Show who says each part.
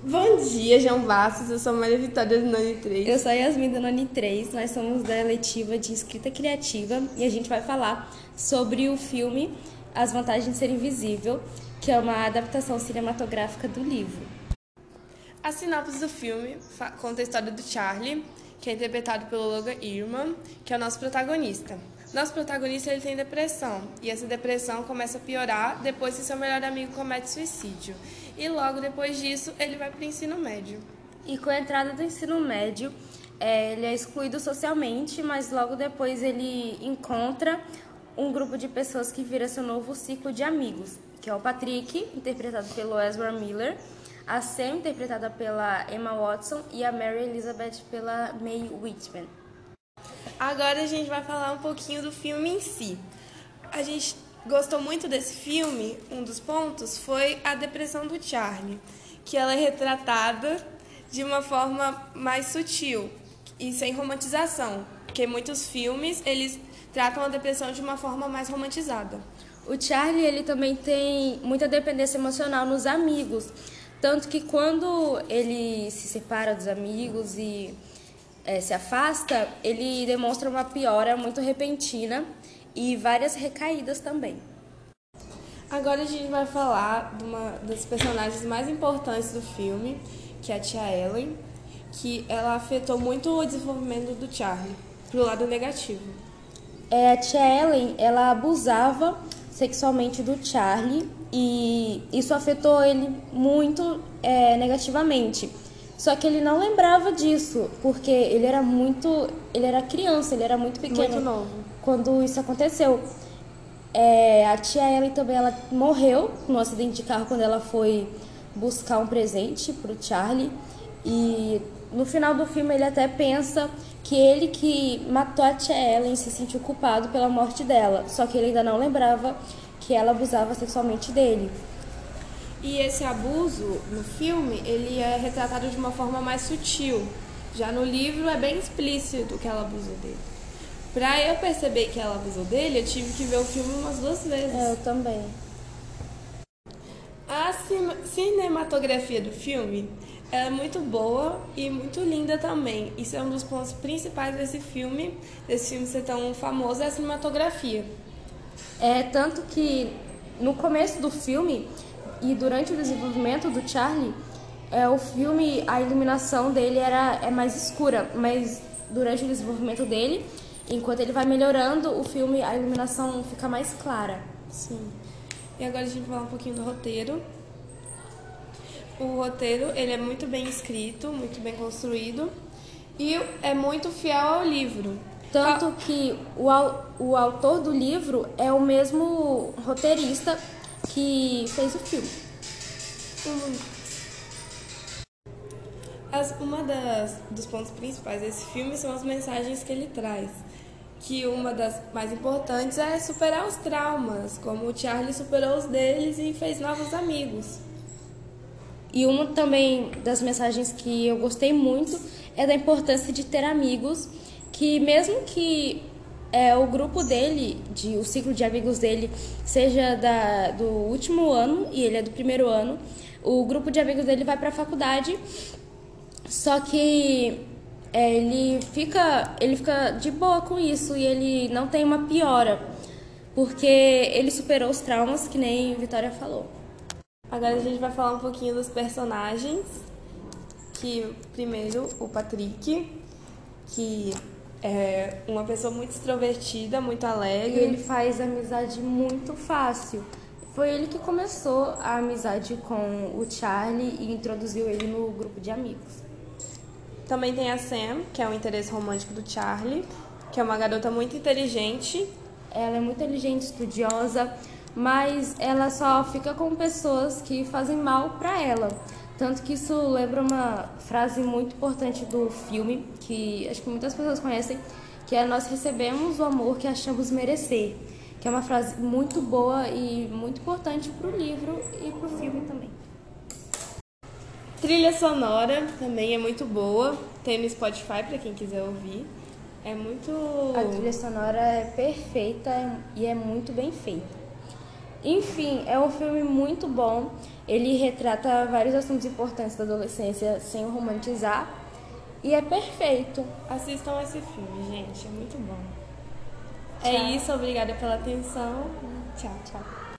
Speaker 1: Bom dia, João Bastos. Eu sou Maria Vitória do Noni 3.
Speaker 2: Eu sou a Yasmin do Noni 3. Nós somos da letiva de escrita criativa e a gente vai falar sobre o filme As Vantagens de Ser Invisível, que é uma adaptação cinematográfica do livro.
Speaker 1: A sinopse do filme conta a história do Charlie, que é interpretado pelo Logan Irman, que é o nosso protagonista. Nosso protagonista ele tem depressão e essa depressão começa a piorar depois que seu melhor amigo comete suicídio. E logo depois disso ele vai para o ensino médio.
Speaker 2: E com a entrada do ensino médio, é, ele é excluído socialmente, mas logo depois ele encontra um grupo de pessoas que vira seu novo ciclo de amigos, que é o Patrick, interpretado pelo Ezra Miller, a Sam, interpretada pela Emma Watson, e a Mary Elizabeth pela Mae Whitman.
Speaker 1: Agora a gente vai falar um pouquinho do filme em si. A gente gostou muito desse filme, um dos pontos foi a depressão do Charlie, que ela é retratada de uma forma mais sutil e sem romantização, porque muitos filmes eles tratam a depressão de uma forma mais romantizada.
Speaker 2: O Charlie ele também tem muita dependência emocional nos amigos, tanto que quando ele se separa dos amigos e é, se afasta, ele demonstra uma piora muito repentina e várias recaídas também.
Speaker 1: Agora a gente vai falar de uma das personagens mais importantes do filme, que é a tia Ellen, que ela afetou muito o desenvolvimento do Charlie, pro lado negativo.
Speaker 2: É, a tia Ellen, ela abusava sexualmente do Charlie e isso afetou ele muito é, negativamente. Só que ele não lembrava disso, porque ele era muito. Ele era criança, ele era muito pequeno.
Speaker 1: Muito novo.
Speaker 2: Quando isso aconteceu. É, a tia Ellen também ela morreu no acidente de carro quando ela foi buscar um presente pro Charlie. E no final do filme ele até pensa que ele que matou a tia Ellen se sentiu culpado pela morte dela. Só que ele ainda não lembrava que ela abusava sexualmente dele.
Speaker 1: E esse abuso no filme, ele é retratado de uma forma mais sutil. Já no livro é bem explícito que ela abusou dele. Pra eu perceber que ela abusou dele, eu tive que ver o filme umas duas vezes.
Speaker 2: Eu também.
Speaker 1: A cinematografia do filme é muito boa e muito linda também. Isso é um dos pontos principais desse filme, desse filme ser tão famoso, é a cinematografia.
Speaker 2: É tanto que no começo do filme e durante o desenvolvimento do Charlie, é, o filme, a iluminação dele era é mais escura, mas durante o desenvolvimento dele, enquanto ele vai melhorando, o filme, a iluminação fica mais clara.
Speaker 1: Sim. E agora a gente vai falar um pouquinho do roteiro. O roteiro, ele é muito bem escrito, muito bem construído e é muito fiel ao livro.
Speaker 2: Tanto que o, o autor do livro é o mesmo roteirista que fez o filme.
Speaker 1: As, uma das dos pontos principais desse filme são as mensagens que ele traz. Que uma das mais importantes é superar os traumas, como o Charlie superou os deles e fez novos amigos.
Speaker 2: E uma também das mensagens que eu gostei muito é da importância de ter amigos, que mesmo que é, o grupo dele, de, o ciclo de amigos dele, seja da, do último ano e ele é do primeiro ano, o grupo de amigos dele vai para a faculdade, só que é, ele, fica, ele fica de boa com isso e ele não tem uma piora, porque ele superou os traumas, que nem Vitória falou.
Speaker 1: Agora a gente vai falar um pouquinho dos personagens, que primeiro o Patrick, que é uma pessoa muito extrovertida, muito alegre.
Speaker 2: E ele faz amizade muito fácil. Foi ele que começou a amizade com o Charlie e introduziu ele no grupo de amigos.
Speaker 1: Também tem a Sam, que é o interesse romântico do Charlie, que é uma garota muito inteligente.
Speaker 2: Ela é muito inteligente, estudiosa, mas ela só fica com pessoas que fazem mal para ela. Tanto que isso lembra uma frase muito importante do filme, que acho que muitas pessoas conhecem, que é nós recebemos o amor que achamos merecer. Que é uma frase muito boa e muito importante para o livro e para o filme também.
Speaker 1: Trilha sonora também é muito boa. Tem no Spotify para quem quiser ouvir. É muito.
Speaker 2: A trilha sonora é perfeita e é muito bem feita. Enfim, é um filme muito bom. Ele retrata vários assuntos importantes da adolescência sem romantizar. E é perfeito.
Speaker 1: Assistam esse filme, gente. É muito bom. É isso, obrigada pela atenção. Tchau, tchau.